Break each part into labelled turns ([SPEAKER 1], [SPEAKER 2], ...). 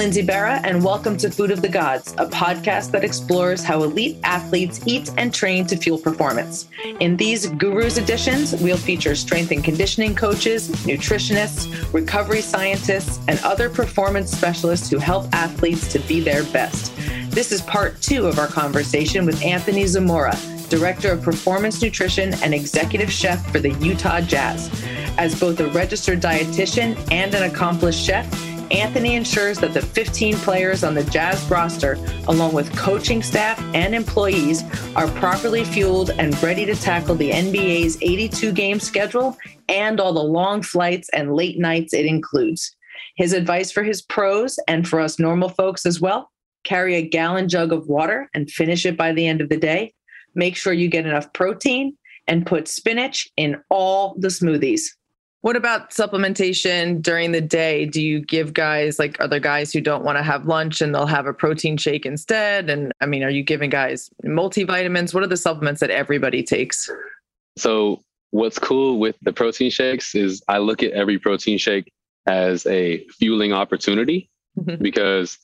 [SPEAKER 1] Lindsay Berra, and welcome to Food of the Gods, a podcast that explores how elite athletes eat and train to fuel performance. In these Gurus editions, we'll feature strength and conditioning coaches, nutritionists, recovery scientists, and other performance specialists who help athletes to be their best. This is part two of our conversation with Anthony Zamora, Director of Performance Nutrition and Executive Chef for the Utah Jazz. As both a registered dietitian and an accomplished chef, Anthony ensures that the 15 players on the Jazz roster, along with coaching staff and employees, are properly fueled and ready to tackle the NBA's 82 game schedule and all the long flights and late nights it includes. His advice for his pros and for us normal folks as well carry a gallon jug of water and finish it by the end of the day. Make sure you get enough protein and put spinach in all the smoothies. What about supplementation during the day? Do you give guys like are there guys who don't want to have lunch and they'll have a protein shake instead? And I mean, are you giving guys multivitamins? What are the supplements that everybody takes?
[SPEAKER 2] So what's cool with the protein shakes is I look at every protein shake as a fueling opportunity mm-hmm. because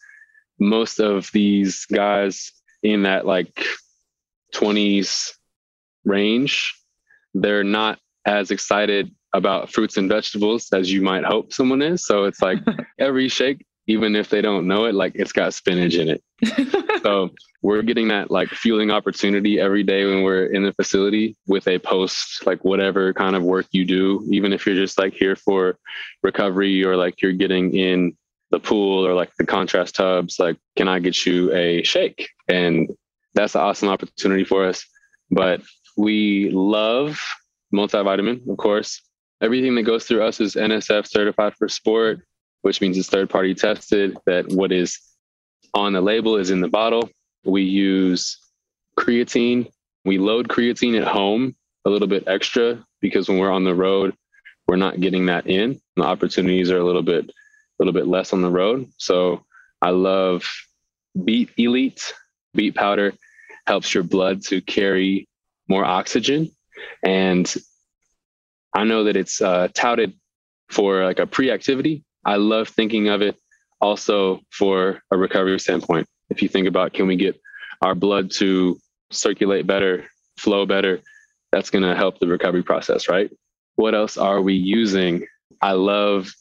[SPEAKER 2] most of these guys in that like 20s range, they're not as excited about fruits and vegetables as you might hope someone is. So it's like every shake, even if they don't know it, like it's got spinach in it. so we're getting that like fueling opportunity every day when we're in the facility with a post, like whatever kind of work you do, even if you're just like here for recovery or like you're getting in the pool or like the contrast tubs, like, can I get you a shake? And that's an awesome opportunity for us. But we love multivitamin, of course. Everything that goes through us is NSF certified for sport, which means it's third party tested, that what is on the label is in the bottle. We use creatine. We load creatine at home a little bit extra because when we're on the road, we're not getting that in. The opportunities are a little bit, a little bit less on the road. So I love Beet Elite. Beet powder helps your blood to carry more oxygen. And I know that it's uh, touted for like a pre-activity. I love thinking of it also for a recovery standpoint. If you think about can we get our blood to circulate better, flow better, that's going to help the recovery process, right? What else are we using? I love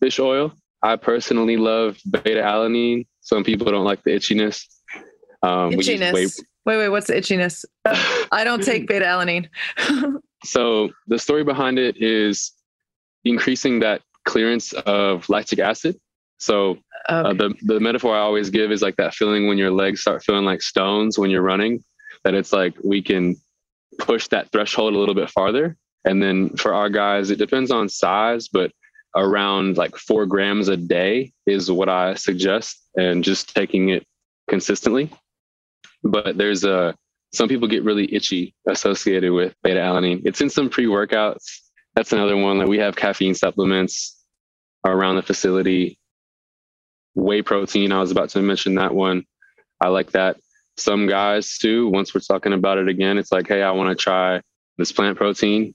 [SPEAKER 2] fish oil. I personally love beta alanine. Some people don't like the itchiness.
[SPEAKER 1] Um, itchiness. Wait, wait, what's the itchiness? I don't take beta alanine.
[SPEAKER 2] So the story behind it is increasing that clearance of lactic acid. So uh, okay. uh, the the metaphor I always give is like that feeling when your legs start feeling like stones when you're running. That it's like we can push that threshold a little bit farther. And then for our guys, it depends on size, but around like four grams a day is what I suggest, and just taking it consistently. But there's a some people get really itchy associated with beta alanine. It's in some pre workouts. That's another one. Like we have caffeine supplements around the facility. Whey protein, I was about to mention that one. I like that. Some guys too, once we're talking about it again, it's like, hey, I want to try this plant protein.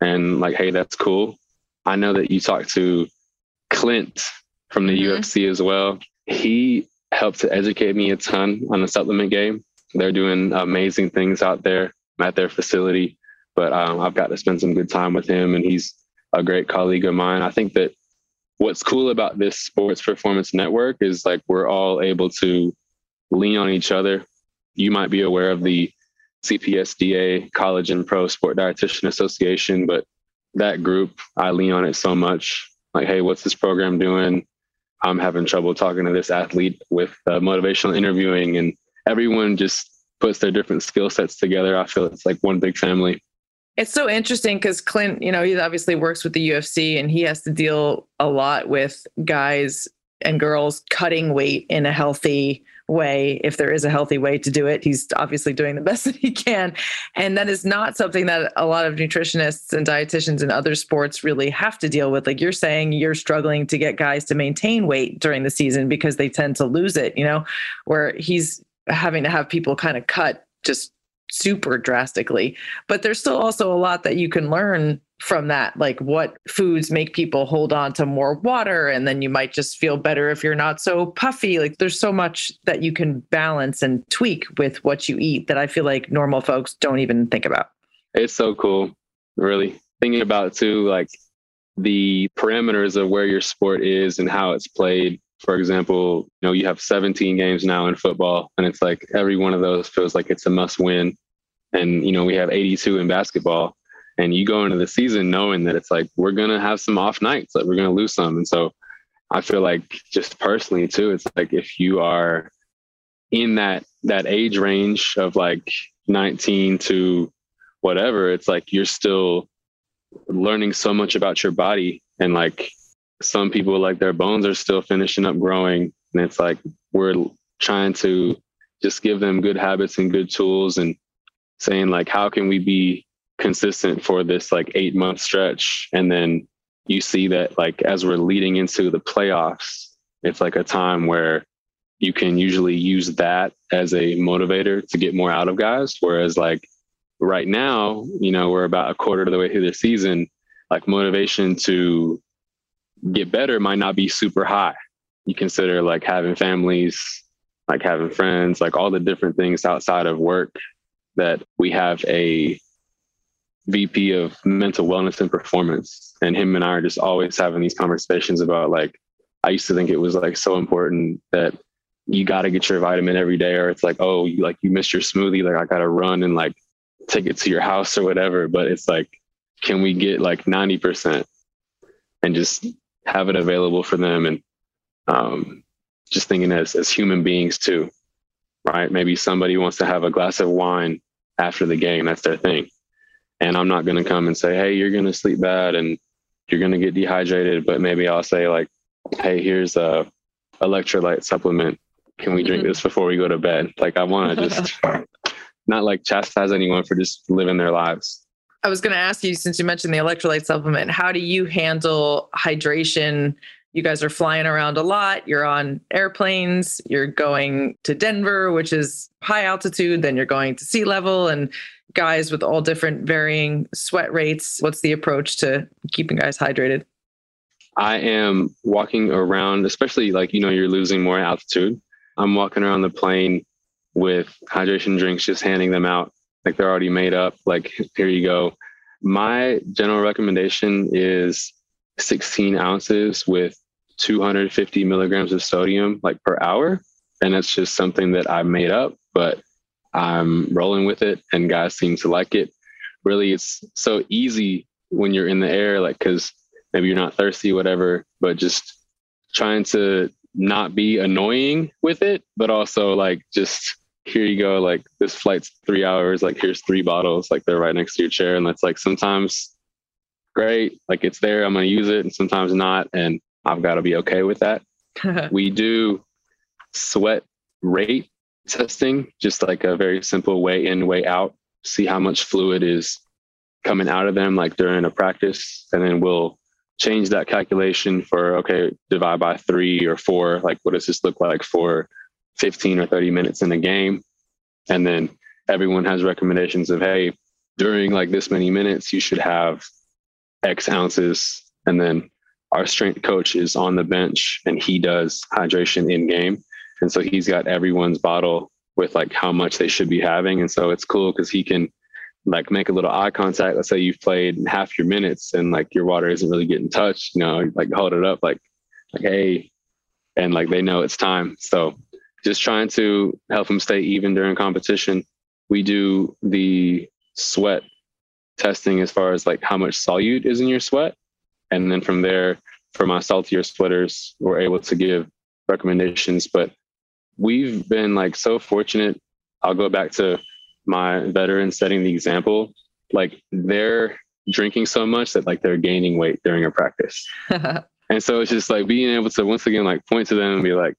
[SPEAKER 2] And like, hey, that's cool. I know that you talked to Clint from the mm-hmm. UFC as well. He helped to educate me a ton on the supplement game they're doing amazing things out there at their facility. But um, I've got to spend some good time with him, and he's a great colleague of mine. I think that what's cool about this sports performance network is like we're all able to lean on each other. You might be aware of the CPSDA College and Pro Sport Dietitian Association, but that group, I lean on it so much. Like, hey, what's this program doing? I'm having trouble talking to this athlete with uh, motivational interviewing and everyone just puts their different skill sets together. I feel it's like one big family.
[SPEAKER 1] It's so interesting because Clint, you know, he obviously works with the UFC and he has to deal a lot with guys and girls cutting weight in a healthy way if there is a healthy way to do it he's obviously doing the best that he can. And that is not something that a lot of nutritionists and dietitians in other sports really have to deal with. Like you're saying you're struggling to get guys to maintain weight during the season because they tend to lose it you know where he's having to have people kind of cut just super drastically. But there's still also a lot that you can learn from that, like what foods make people hold on to more water. And then you might just feel better if you're not so puffy. Like there's so much that you can balance and tweak with what you eat that I feel like normal folks don't even think about.
[SPEAKER 2] It's so cool, really. Thinking about too, like the parameters of where your sport is and how it's played. For example, you know, you have 17 games now in football, and it's like every one of those feels like it's a must win. And, you know, we have 82 in basketball. And you go into the season knowing that it's like, we're going to have some off nights, like we're going to lose some. And so I feel like just personally too, it's like if you are in that that age range of like 19 to whatever, it's like you're still learning so much about your body and like some people like their bones are still finishing up growing and it's like we're trying to just give them good habits and good tools and saying like how can we be consistent for this like 8 month stretch? And then you see that like as we're leading into the playoffs it's like a time where you can usually use that as a motivator to get more out of guys. Whereas like right now, you know, we're about a quarter of the way through the season, like motivation to get better might not be super high. You consider like having families, like having friends, like all the different things outside of work that we have a VP of mental wellness and performance. And him and I are just always having these conversations about like, I used to think it was like so important that you got to get your vitamin every day, or it's like, oh, you, like you missed your smoothie, like I got to run and like take it to your house or whatever. But it's like, can we get like 90% and just have it available for them? And um, just thinking as, as human beings too, right? Maybe somebody wants to have a glass of wine after the game. That's their thing. And I'm not going to come and say, hey, you're going to sleep bad and you're going to get dehydrated. But maybe I'll say, like, hey, here's a electrolyte supplement. Can we drink mm-hmm. this before we go to bed? Like, I want to just not like chastise anyone for just living their lives.
[SPEAKER 1] I was going to ask you, since you mentioned the electrolyte supplement, how do you handle hydration? You guys are flying around a lot. You're on airplanes. You're going to Denver, which is high altitude. Then you're going to sea level and guys with all different varying sweat rates. What's the approach to keeping guys hydrated?
[SPEAKER 2] I am walking around, especially like, you know, you're losing more altitude. I'm walking around the plane with hydration drinks, just handing them out like they're already made up. Like, here you go. My general recommendation is 16 ounces with 250 milligrams of sodium, like per hour. And that's just something that I made up, but I'm rolling with it and guys seem to like it. Really, it's so easy when you're in the air, like, because maybe you're not thirsty, whatever, but just trying to not be annoying with it, but also like just here you go, like this flight's three hours, like here's three bottles, like they're right next to your chair. And that's like sometimes great, like it's there, I'm gonna use it, and sometimes not. And I've got to be okay with that. we do sweat rate testing, just like a very simple way in, way out, see how much fluid is coming out of them, like during a practice. And then we'll change that calculation for, okay, divide by three or four. Like, what does this look like for 15 or 30 minutes in a game. And then everyone has recommendations of, hey, during like this many minutes, you should have X ounces. And then our strength coach is on the bench and he does hydration in game. And so he's got everyone's bottle with like how much they should be having. And so it's cool because he can like make a little eye contact. Let's say you've played half your minutes and like your water isn't really getting touched, you know, like hold it up like like hey, and like they know it's time. So just trying to help them stay even during competition. We do the sweat testing as far as like how much solute is in your sweat. And then from there, for my saltier sweaters, we're able to give recommendations. But we've been like so fortunate. I'll go back to my veterans setting the example. Like they're drinking so much that like they're gaining weight during a practice. and so it's just like being able to once again like point to them and be like,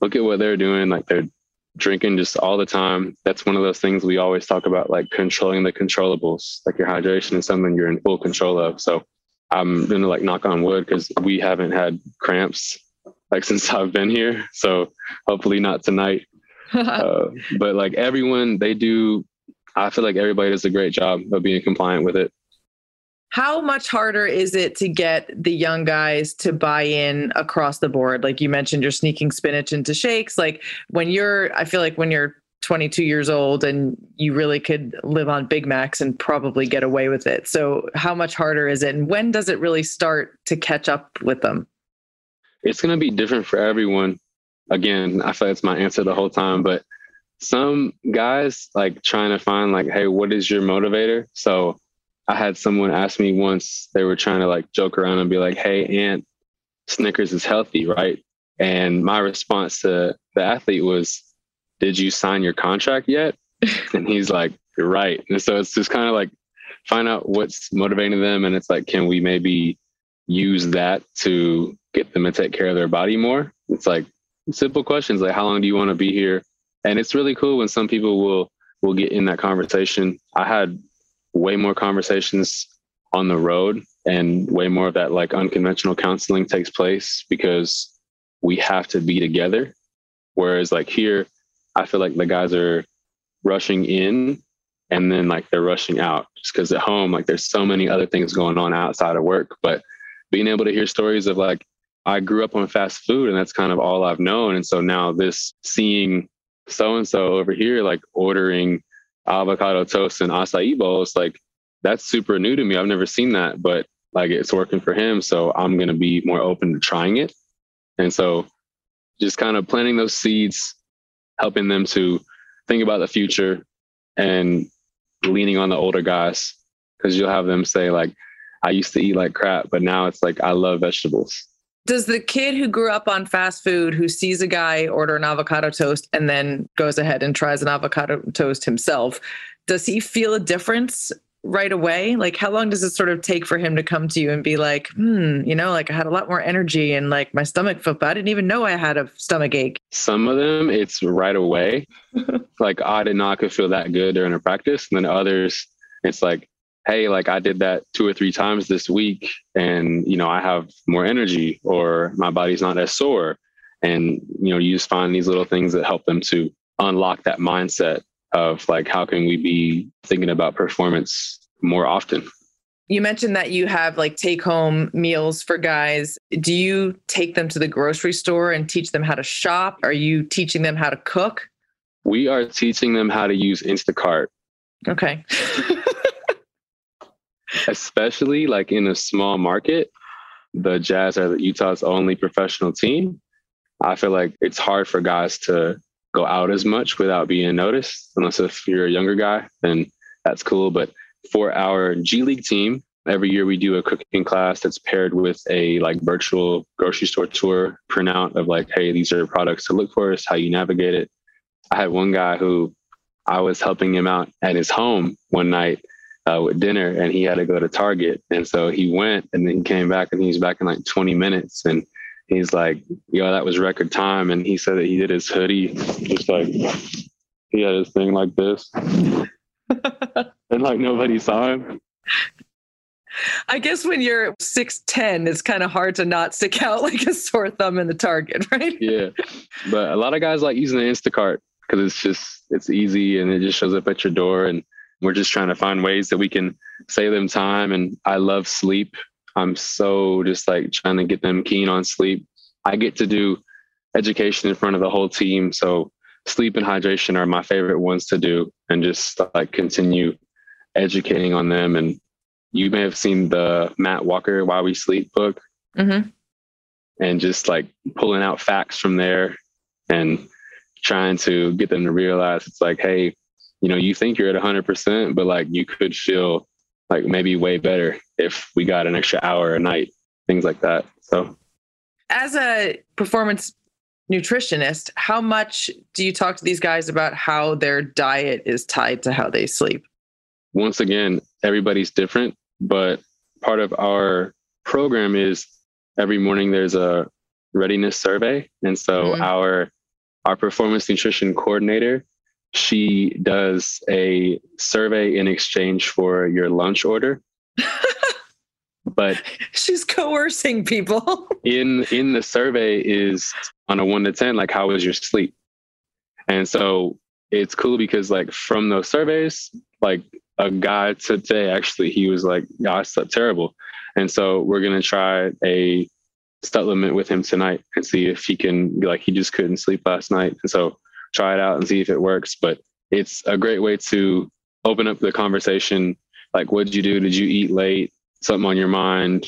[SPEAKER 2] look at what they're doing. Like they're drinking just all the time. That's one of those things we always talk about, like controlling the controllables. Like your hydration is something you're in full control of. So I'm gonna like knock on wood because we haven't had cramps like since I've been here. So hopefully not tonight. uh, but like everyone, they do I feel like everybody does a great job of being compliant with it.
[SPEAKER 1] How much harder is it to get the young guys to buy in across the board? Like you mentioned, you're sneaking spinach into shakes. Like when you're, I feel like when you're 22 years old and you really could live on Big Macs and probably get away with it. So, how much harder is it? And when does it really start to catch up with them?
[SPEAKER 2] It's going to be different for everyone. Again, I feel like it's my answer the whole time, but some guys like trying to find like hey what is your motivator so i had someone ask me once they were trying to like joke around and be like hey Aunt, snickers is healthy right? And my response to the athlete was did you sign your contract yet? And he's like you're right. And so it's just kind of like find out what's motivating them and it's like can we maybe use that to get them to take care of their body more? It's like simple questions like how long do you want to be here? And it's really cool when some people will will get in that conversation. I had way more conversations on the road and way more of that like unconventional counseling takes place because we have to be together. Whereas like here i feel like the guys are rushing in and then like they're rushing out just because at home like there's so many other things going on outside of work. But being able to hear stories of like i grew up on fast food and that's kind of all i've known. And so now this seeing so and so over here like ordering avocado toast and acai bowls like that's super new to me. I've never seen that but like it's working for him so i'm going to be more open to trying it. And so just kind of planting those seeds helping them to think about the future and leaning on the older guys because you'll have them say like i used to eat like crap but now it's like i love vegetables
[SPEAKER 1] does the kid who grew up on fast food, who sees a guy order an avocado toast and then goes ahead and tries an avocado toast himself, does he feel a difference right away? Like, how long does it sort of take for him to come to you and be like, hmm, you know, like I had a lot more energy and like my stomach felt bad. I didn't even know I had a stomach ache.
[SPEAKER 2] Some of them, it's right away. like, I did not feel that good during a practice. And then others, it's like, hey like i did that two or three times this week and you know i have more energy or my body's not as sore. And you know you just find these little things that help them to unlock that mindset of like how can we be thinking about performance more often?
[SPEAKER 1] You mentioned that you have like take home meals for guys. Do you take them to the grocery store and teach them how to shop? Are you teaching them how to cook?
[SPEAKER 2] We are teaching them how to use instacart.
[SPEAKER 1] Okay
[SPEAKER 2] especially like in a small market, the Jazz are Utah's only professional team. I feel like it's hard for guys to go out as much without being noticed, unless if you're a younger guy, then that's cool. But for our G League team, every year we do a cooking class that's paired with a like virtual grocery store tour printout of like, hey, these are products to look for, is how you navigate it. I had one guy who I was helping him out at his home one night uh, with dinner and he had to go to Target. And so he went and then he came back and he was back in like 20 minutes. And he's like, yo, that was record time. And he said that he did his hoodie just like he had his thing like this. and like nobody saw him.
[SPEAKER 1] I guess when you're 6'10, it's kind of hard to not stick out like a sore thumb in the target, right?
[SPEAKER 2] yeah. But a lot of guys like using the Instacart because it's just, it's easy and it just shows up at your door. And we're just trying to find ways that we can save them time. And I love sleep. I'm so just like trying to get them keen on sleep. I get to do education in front of the whole team. So sleep and hydration are my favorite ones to do and just like continue educating on them. And you may have seen the Matt Walker Why We Sleep book. Mm-hmm. And just like pulling out facts from there and trying to get them to realize it's like, hey, you know, you think you're at 100%, but like you could feel like maybe way better if we got an extra hour a night, things like that. So,
[SPEAKER 1] as a performance nutritionist, how much do you talk to these guys about how their diet is tied to how they sleep?
[SPEAKER 2] Once again, everybody's different, but part of our program is every morning there's a readiness survey. And so mm-hmm. our our performance nutrition coordinator she does a survey in exchange for your lunch order. but
[SPEAKER 1] she's coercing people.
[SPEAKER 2] in in the survey is on a 1 to 10 like how was your sleep? And so it's cool because like from those surveys, like a guy today actually he was like, yeah, I slept terrible. And so we're gonna try a supplement with him tonight and see if he can like he just couldn't sleep last night. And so try it out and see if it works. But it's a great way to open up the conversation. Like, what did you do? Did you eat late? Something on your mind?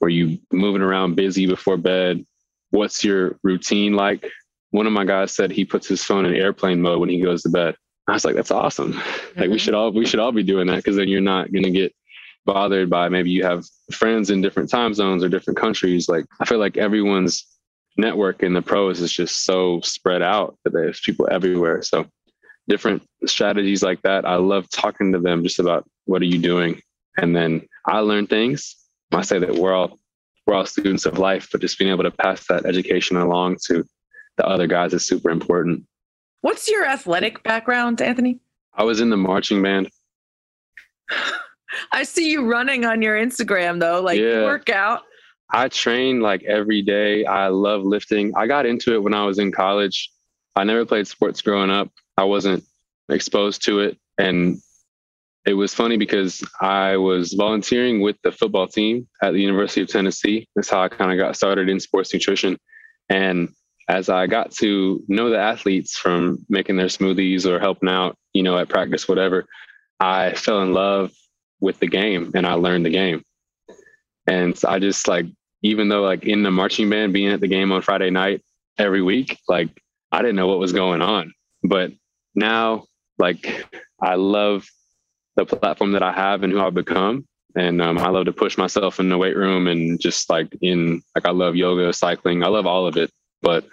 [SPEAKER 2] Were you moving around busy before bed? What's your routine like? One of my guys said he puts his phone in airplane mode when he goes to bed. I was like, that's awesome. Mm-hmm. Like we mm-hmm. should all we should all be doing that because then you're not gonna get bothered by maybe you have friends in different time zones or different countries. Like I feel like everyone's network in the pros is just so spread out that there's people everywhere. So different strategies like that. I love talking to them just about what are you doing? And then I learn things. I say that we're all we're all students of life, but just being able to pass that education along to the other guys is super important.
[SPEAKER 1] What's your athletic background, Anthony?
[SPEAKER 2] I was in the marching band.
[SPEAKER 1] I see you running on your Instagram though, like yeah. workout.
[SPEAKER 2] I train like every day. I love lifting. I got into it when I was in college. I never played sports growing up. I wasn't exposed to it. And it was funny because I was volunteering with the football team at the University of Tennessee. That's how I kind of got started in sports nutrition. And as I got to know the athletes from making their smoothies or helping out, you know, at practice, whatever, I fell in love with the game and I learned the game. And so I just like, even though like in the marching band, being at the game on Friday night every week, like I didn't know what was going on. But now, like, I love the platform that I have and who I've become. And um, I love to push myself in the weight room and just like in, like, I love yoga, cycling, I love all of it. But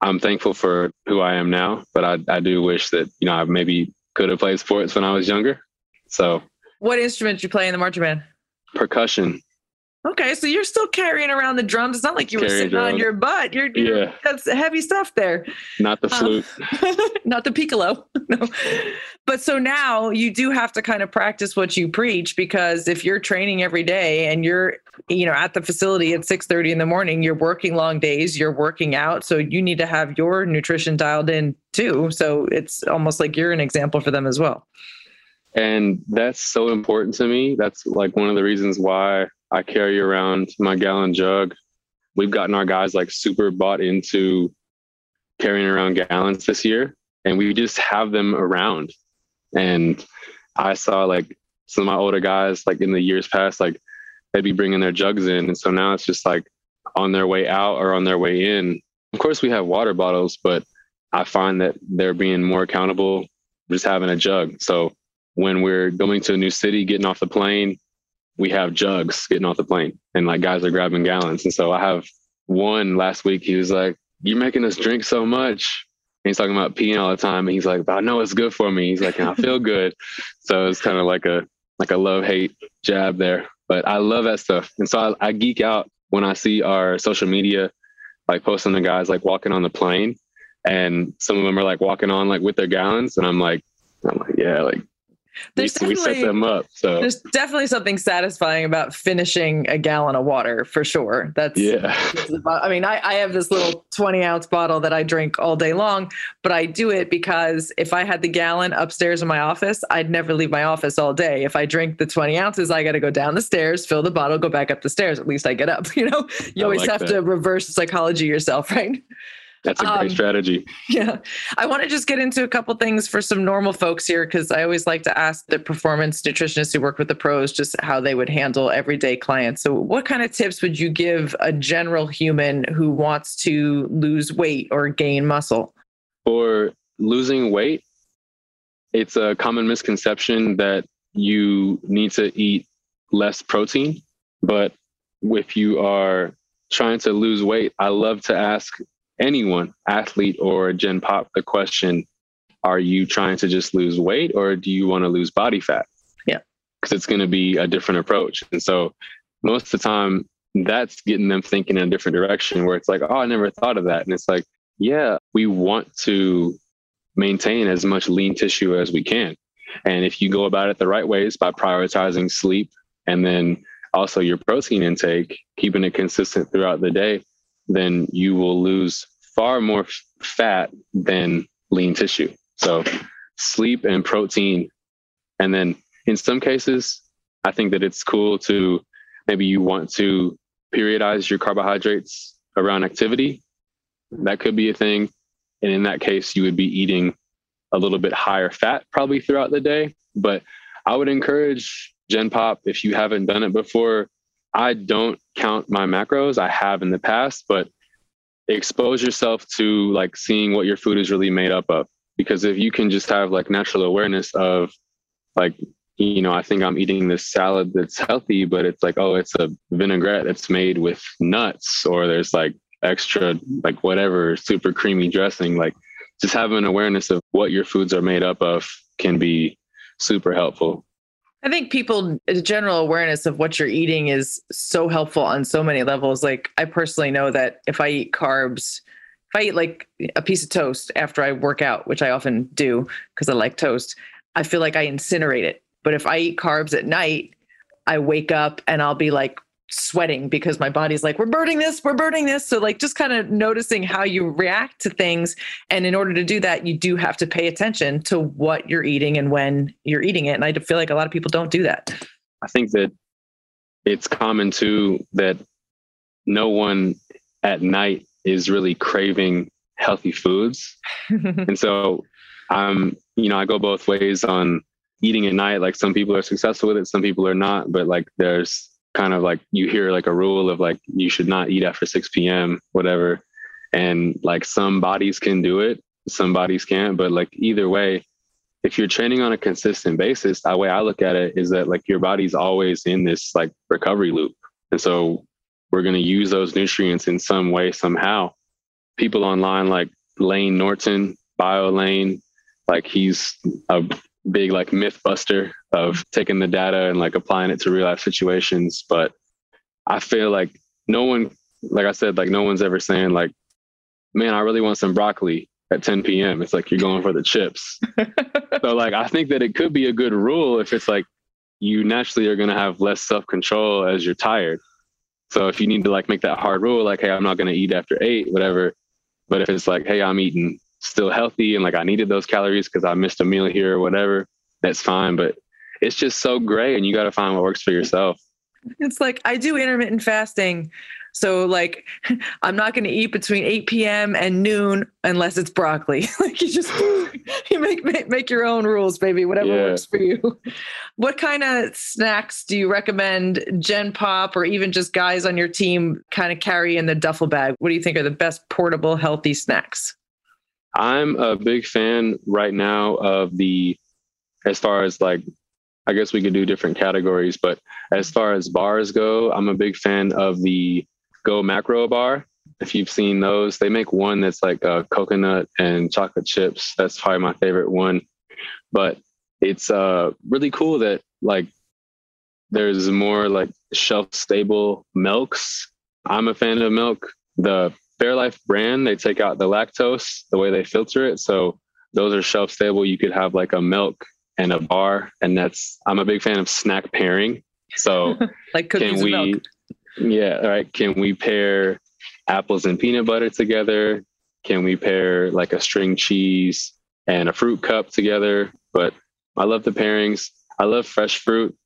[SPEAKER 2] I'm thankful for who I am now. But I, I do wish that, you know, I maybe could have played sports when I was younger. So
[SPEAKER 1] what instrument you play in the marching band?
[SPEAKER 2] Percussion.
[SPEAKER 1] Okay, so you're still carrying around the drums. It's not like you were sitting on your butt. You're, you're, yeah, that's heavy stuff there.
[SPEAKER 2] Not the flute,
[SPEAKER 1] uh, not the piccolo. no, but so now you do have to kind of practice what you preach because if you're training every day and you're, you know, at the facility at six thirty in the morning, you're working long days, you're working out, so you need to have your nutrition dialed in too. So it's almost like you're an example for them as well.
[SPEAKER 2] And that's so important to me. That's like one of the reasons why I carry around my gallon jug. We've gotten our guys like super bought into carrying around gallons this year, and we just have them around. And I saw like some of my older guys, like in the years past, like they'd be bringing their jugs in. And so now it's just like on their way out or on their way in. Of course, we have water bottles, but I find that they're being more accountable just having a jug. So when we're going to a new city, getting off the plane, we have jugs getting off the plane and like guys are grabbing gallons. And so I have one last week, he was like, You're making us drink so much. And he's talking about peeing all the time. And he's like, But I know it's good for me. He's like, I feel good. So it's kind of like a like a love hate jab there. But I love that stuff. And so I, I geek out when I see our social media like posting the guys like walking on the plane and some of them are like walking on like with their gallons and I'm like I'm like yeah like there's we, definitely, we set them up. So
[SPEAKER 1] there's definitely something satisfying about finishing a gallon of water for sure. That's
[SPEAKER 2] yeah.
[SPEAKER 1] I mean, I, I have this little 20 ounce bottle that I drink all day long, but I do it because if I had the gallon upstairs in my office, I'd never leave my office all day. If I drink the 20 ounces, I got to go down the stairs, fill the bottle, go back up the stairs. At least I get up. You know, you I always like have that. to reverse psychology yourself, right?
[SPEAKER 2] That's a great um, strategy.
[SPEAKER 1] Yeah. I want to just get into a couple things for some normal folks here because I always like to ask the performance nutritionists who work with the pros just how they would handle everyday clients. So, what kind of tips would you give a general human who wants to lose weight or gain muscle?
[SPEAKER 2] For losing weight, it's a common misconception that you need to eat less protein. But if you are trying to lose weight, I love to ask anyone, athlete or Gen Pop, the question are you trying to just lose weight or do you want to lose body fat?
[SPEAKER 1] Yeah.
[SPEAKER 2] Because it's going to be a different approach. And so most of the time, that's getting them thinking in a different direction where it's like, oh, I never thought of that. And it's like, yeah, we want to maintain as much lean tissue as we can. And if you go about it the right ways by prioritizing sleep and then also your protein intake, keeping it consistent throughout the day, then you will lose far more fat than lean tissue. So sleep and protein. And then in some cases, I think that it's cool to maybe you want to periodize your carbohydrates around activity. That could be a thing. And in that case, you would be eating a little bit higher fat probably throughout the day. But I would encourage Gen Pop, if you haven't done it before, I don't count my macros. I have in the past, but expose yourself to like seeing what your food is really made up of. Because if you can just have like natural awareness of like, you know, I think I'm eating this salad that's healthy, but it's like, oh, it's a vinaigrette that's made with nuts, or there's like extra, like whatever, super creamy dressing. Like just having an awareness of what your foods are made up of can be super helpful.
[SPEAKER 1] I think people, the general awareness of what you're eating is so helpful on so many levels. Like, I personally know that if I eat carbs, if I eat like a piece of toast after I work out, which I often do because I like toast, I feel like I incinerate it. But if I eat carbs at night, I wake up and I'll be like sweating because my body's like, we're burning this, we're burning this. So, like, just kind of noticing how you react to things. And in order to do that, you do have to pay attention to what you're eating and when you're eating it. And I feel like a lot of people don't do that.
[SPEAKER 2] I think that it's common too that no one at night is really craving healthy foods. and so, um, you know, I go both ways on eating at night. Like some people are successful with it, some people are not, but like there's kind of like you hear like a rule of like you should not eat after 6 p.m whatever. And like some bodies can do it some bodies can't but like either way if you're training on a consistent basis the way i look at it is that like your body's always in this like recovery loop. And so we're going to use those nutrients in some way somehow. People online like Layne Norton Bio Lane, like he's a big like myth buster of taking the data and like applying it to real life situations. But I feel like no one, like I said, like no one's ever saying like, man, I really want some broccoli at 10 p.m. It's like you're going for the chips. so like I think that it could be a good rule if it's like you naturally are going to have less self control as you're tired. So if you need to like make that hard rule, like, hey, I'm not going to eat after eight, whatever. But if it's like, hey, I'm eating still healthy and like I needed those calories because I missed a meal here or whatever, that's fine. But it's just so great and you got to find what works for yourself.
[SPEAKER 1] It's like I do intermittent fasting. So like I'm not going to eat between 8 p.m. and noon unless it's broccoli. like you just you make, make make your own rules, baby, whatever yeah. works for you. What kind of snacks do you recommend Gen Pop or even just guys on your team kind of carry in the duffel bag? What do you think are the best portable healthy snacks?
[SPEAKER 2] I'm a big fan right now of the, as far as like, I guess we could do different categories, but as far as bars go, I'm a big fan of the GoMacro Bar. If you've seen those, they make one that's like a coconut and chocolate chips. That's probably my favorite one. But it's uh, really cool that like there's more like shelf stable milks. I'm a fan of milk. The Fairlife brand, they take out the lactose, the way they filter it. So those are shelf stable. You could have like a milk and a bar. And that's, I'm a big fan of snack pairing. So
[SPEAKER 1] like can we,
[SPEAKER 2] yeah, right. Can we pair apples and peanut butter together? Can we pair like a string cheese and a fruit cup together? But I love the pairings. I love fresh fruit.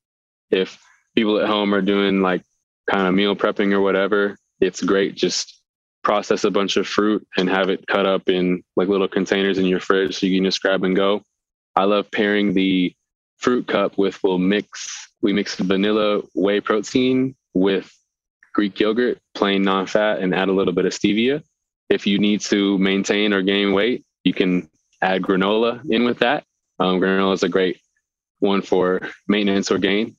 [SPEAKER 2] If people at home are doing like kind of meal prepping or whatever, it's great just process a bunch of fruit and have it cut up in like little containers in your fridge so you can just grab and go. I love pairing the fruit cup with we'll mix we mix vanilla whey protein with Greek yogurt, plain non-fat, and add a little bit of stevia. If you need to maintain or gain weight, you can add granola in with that. Um, granola is a great one for maintenance or gain,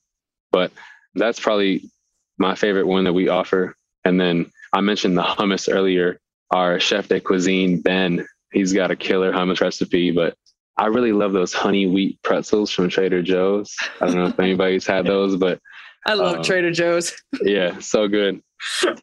[SPEAKER 2] but that's probably my favorite one that we offer. And then I mentioned the hummus earlier. Our chef de cuisine, Ben, he's got a killer hummus recipe, but I really love those honey wheat pretzels from Trader Joe's. I don't know if anybody's had those, but
[SPEAKER 1] I love um, Trader Joe's.
[SPEAKER 2] yeah, so good.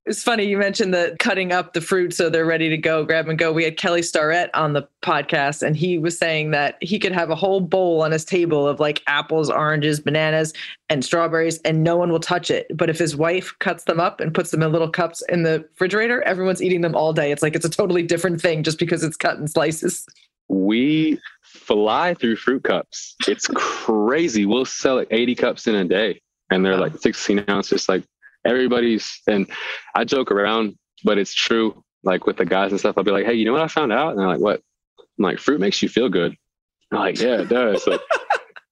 [SPEAKER 1] It's funny you mentioned the cutting up the fruit so they're ready to go, grab and go. We had Kelly Starrett on the podcast, and he was saying that he could have a whole bowl on his table of like apples, oranges, bananas, and strawberries, and no one will touch it. But if his wife cuts them up and puts them in little cups in the refrigerator, everyone's eating them all day. It's like it's a totally different thing just because it's cut in slices.
[SPEAKER 2] We fly through fruit cups. It's crazy. We'll sell like 80 cups in a day and they're like 16 ounces. Like everybody's, and I joke around, but it's true. Like with the guys and stuff, I'll be like, hey, you know what I found out? And they're like, what? I'm like, fruit makes you feel good. I'm like, yeah, it does. Like,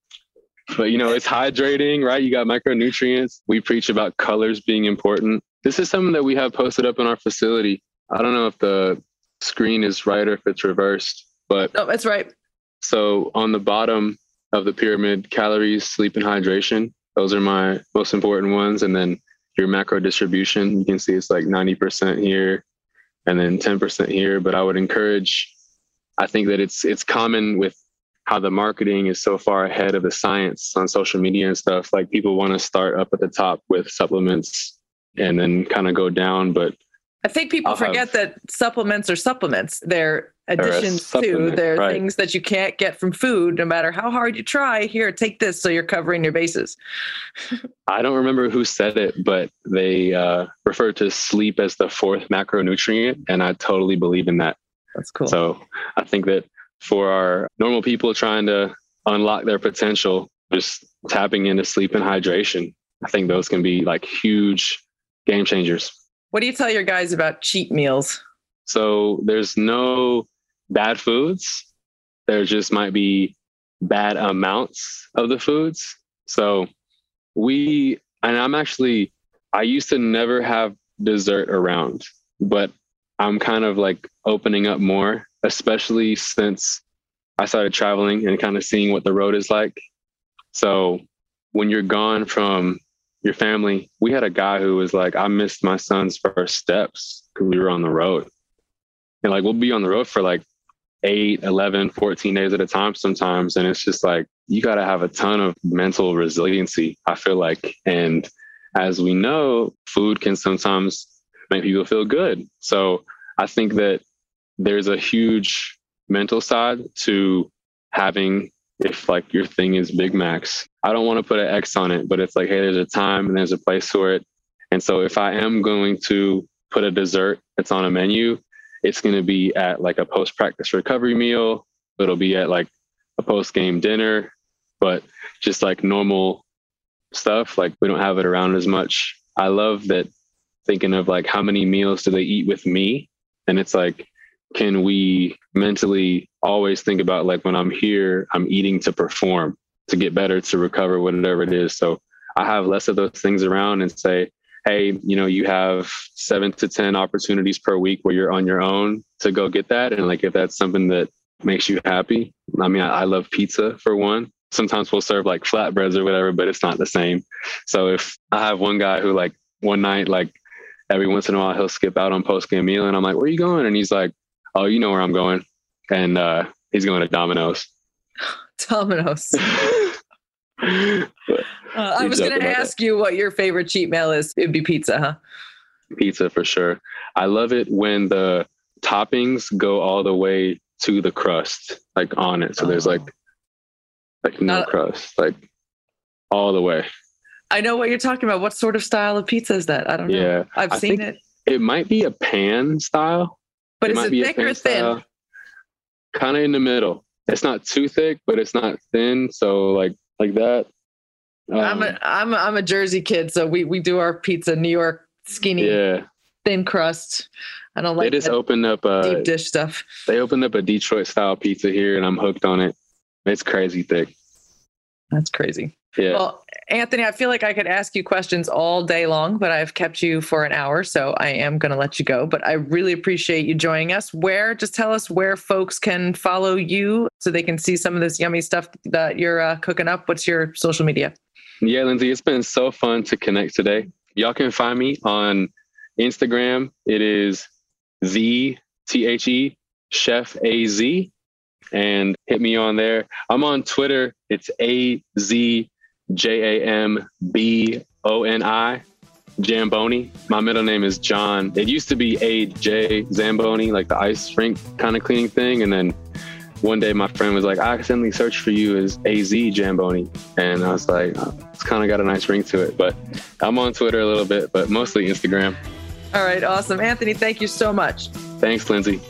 [SPEAKER 2] but you know, it's hydrating, right? You got micronutrients. We preach about colors being important. This is something that we have posted up in our facility. I don't know if the screen is right or if it's reversed, but
[SPEAKER 1] no, that's right.
[SPEAKER 2] So on the bottom of the pyramid, calories, sleep, and hydration. Those are my most important ones. And then your macro distribution, you can see it's like 90% here and then 10% here. But I would encourage, I think that it's it's common with how the marketing is so far ahead of the science on social media and stuff. Like people want to start up at the top with supplements and then kind of go down. But
[SPEAKER 1] I think people I'll forget have, that supplements are supplements. They're additions to. They're right. things that you can't get from food, no matter how hard you try. Here, take this so you're covering your bases.
[SPEAKER 2] I don't remember who said it, but they uh, refer to sleep as the fourth macronutrient. And I totally believe in that.
[SPEAKER 1] That's cool.
[SPEAKER 2] So I think that for our normal people trying to unlock their potential, just tapping into sleep and hydration, I think those can be like huge game changers.
[SPEAKER 1] What do you tell your guys about cheat meals?
[SPEAKER 2] So there's no bad foods. There just might be bad amounts of the foods. So we, and I'm actually, I used to never have dessert around, but I'm kind of like opening up more, especially since I started traveling and kind of seeing what the road is like. So when you're gone from your family, we had a guy who was like, I missed my son's first steps because we were on the road. And like, we'll be on the road for like 8, 11, 14 days at a time sometimes. And it's just like, you got to have a ton of mental resiliency, I feel like. And as we know, food can sometimes make people feel good. So I think that there's a huge mental side to having if like your thing is Big Macs. I don't want to put an X on it, but it's like, hey, there's a time and there's a place for it. And so if I am going to put a dessert that's on a menu, it's going to be at like a post practice recovery meal. It'll be at like a post game dinner, but just like normal stuff, like we don't have it around as much. I love that thinking of like how many meals do they eat with me? And it's like, can we mentally always think about like when I'm here, I'm eating to perform, to get better, to recover, whatever it is. So I have less of those things around and say, hey, you know, you have seven to 10 opportunities per week where you're on your own to go get that. And like, if that's something that makes you happy, I mean, I, I love pizza for one. Sometimes we'll serve like flatbreads or whatever, but it's not the same. So if I have one guy who like one night, like every once in a while, he'll skip out on post game meal and I'm like, where are you going? And he's like, oh, you know where I'm going. And uh, he's going to Domino's.
[SPEAKER 1] Domino's. Uh, I was going to ask that. you what your favorite cheat meal is. It'd be pizza, huh?
[SPEAKER 2] Pizza for sure. I love it when the toppings go all the way to the crust, like on it. So oh. there's like like no uh, crust, like all the way.
[SPEAKER 1] I know what you're talking about. What sort of style of pizza is that? I don't know. Yeah, I've I seen it.
[SPEAKER 2] It might be a pan style.
[SPEAKER 1] But it is it thick or thin?
[SPEAKER 2] Kind of in the middle. It's not too thick, but it's not thin. So like like that.
[SPEAKER 1] Um, I'm a I'm a, I'm a Jersey kid, so we we do our pizza New York skinny, yeah, thin crust. I don't like.
[SPEAKER 2] They just opened up a
[SPEAKER 1] deep dish stuff.
[SPEAKER 2] They opened up a Detroit style pizza here, and I'm hooked on it. It's crazy thick.
[SPEAKER 1] That's crazy. Yeah. Well, Anthony, I feel like I could ask you questions all day long, but I've kept you for an hour, so I am going to let you go. But I really appreciate you joining us. Where, just tell us where folks can follow you so they can see some of this yummy stuff that you're uh, cooking up. What's your social media?
[SPEAKER 2] Yeah, Lindsay, it's been so fun to connect today. Y'all can find me on Instagram. It is the T H E Chef A Z, and hit me on there. I'm on Twitter. It's A Z J A M B O N I. Jamboni. My middle name is John. It used to be A J Zamboni, like the ice rink kind of cleaning thing, and then one day my friend was like, I accidentally searched for you as AZ Jamboni. And I was like, oh, it's kind of got a nice ring to it. But I'm on Twitter a little bit, but mostly Instagram.
[SPEAKER 1] All right. Awesome. Anthony, thank you so much.
[SPEAKER 2] Thanks, Lindsay.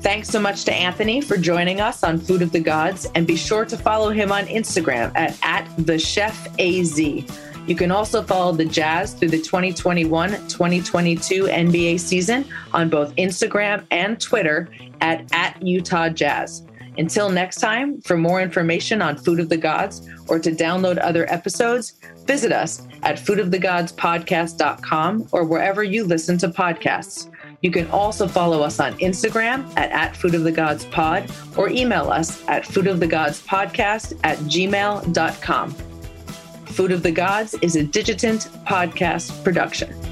[SPEAKER 1] Thanks so much to Anthony for joining us on Food of the Gods, and be sure to follow him on Instagram at, at the Chef AZ. You can also follow the Jazz through the 2021 2022 NBA season on both Instagram and Twitter at, at Utah Jazz. Until next time, for more information on Food of the Gods or to download other episodes, visit us at foodofthegodspodcast.com or wherever you listen to podcasts. You can also follow us on Instagram at, at Food of the Gods Pod or email us at foodofthegodspodcast at gmail.com. Food of the Gods is a Digitant podcast production.